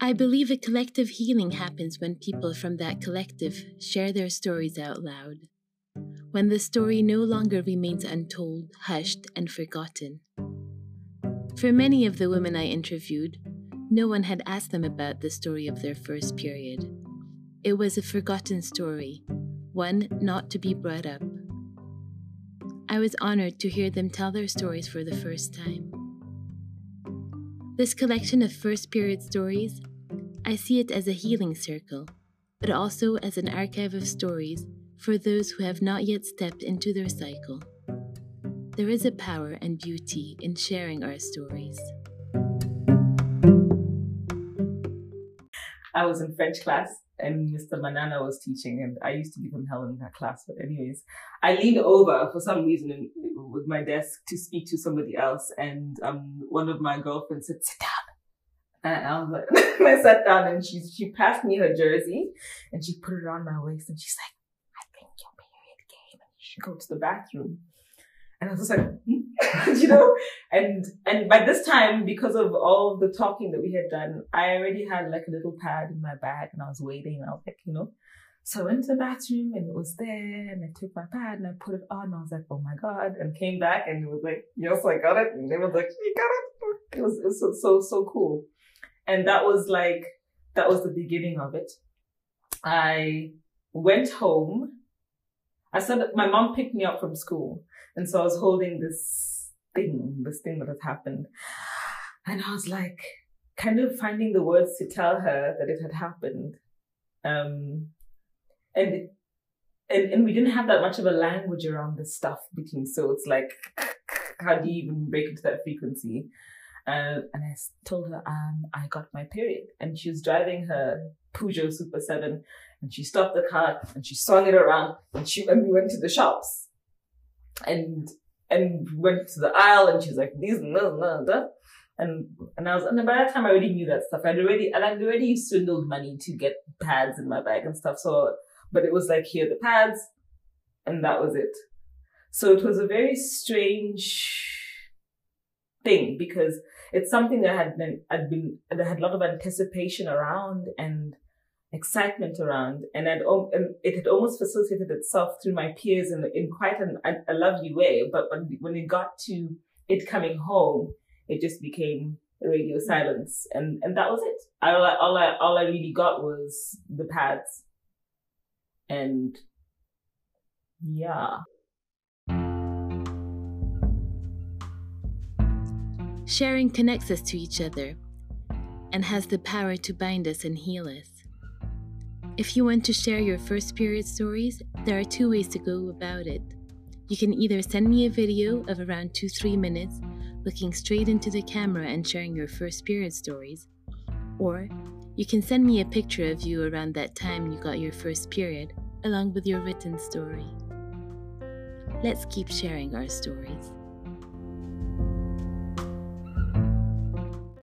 I believe a collective healing happens when people from that collective share their stories out loud. When the story no longer remains untold, hushed, and forgotten. For many of the women I interviewed, no one had asked them about the story of their first period. It was a forgotten story, one not to be brought up. I was honored to hear them tell their stories for the first time. This collection of first period stories, I see it as a healing circle, but also as an archive of stories for those who have not yet stepped into their cycle. There is a power and beauty in sharing our stories. I was in French class and Mr. Manana was teaching, and I used to give him hell in that class. But anyways, I leaned over for some reason with my desk to speak to somebody else, and um, one of my girlfriends said, "Sit down." And I was like, I sat down, and she she passed me her jersey, and she put it around my waist, and she's like, "I think your period came, and you should go to the bathroom." And I was just like, hmm? you know, and, and by this time, because of all the talking that we had done, I already had like a little pad in my bag and I was waiting I was like, you know, so I went to the bathroom and it was there and I took my pad and I put it on. And I was like, oh my God. And came back and it was like, yes, I got it. And they was like, you got it. It was, it was so, so, so cool. And that was like, that was the beginning of it. I went home. I said my mom picked me up from school and so I was holding this thing, this thing that had happened. And I was like, kind of finding the words to tell her that it had happened. Um, and, and, and we didn't have that much of a language around this stuff between, so it's like, how do you even break into that frequency? Uh, and I told her, um, I got my period. And she was driving her Peugeot Super 7 and she stopped the car and she swung it around and she, and we went to the shops and and went to the aisle and she's like these blah, blah, blah. and and I was and by that time I already knew that stuff. I'd already and I'd already swindled money to get pads in my bag and stuff. So but it was like here the pads and that was it. So it was a very strange thing because it's something that had been had been that had a lot of anticipation around and excitement around and, I'd, and it had almost facilitated itself through my peers in, in quite an, a, a lovely way. But when, when it got to it coming home, it just became radio silence. And, and that was it. All I, all I, all I really got was the pads. And yeah. Sharing connects us to each other and has the power to bind us and heal us. If you want to share your first period stories, there are two ways to go about it. You can either send me a video of around 2 3 minutes looking straight into the camera and sharing your first period stories, or you can send me a picture of you around that time you got your first period, along with your written story. Let's keep sharing our stories.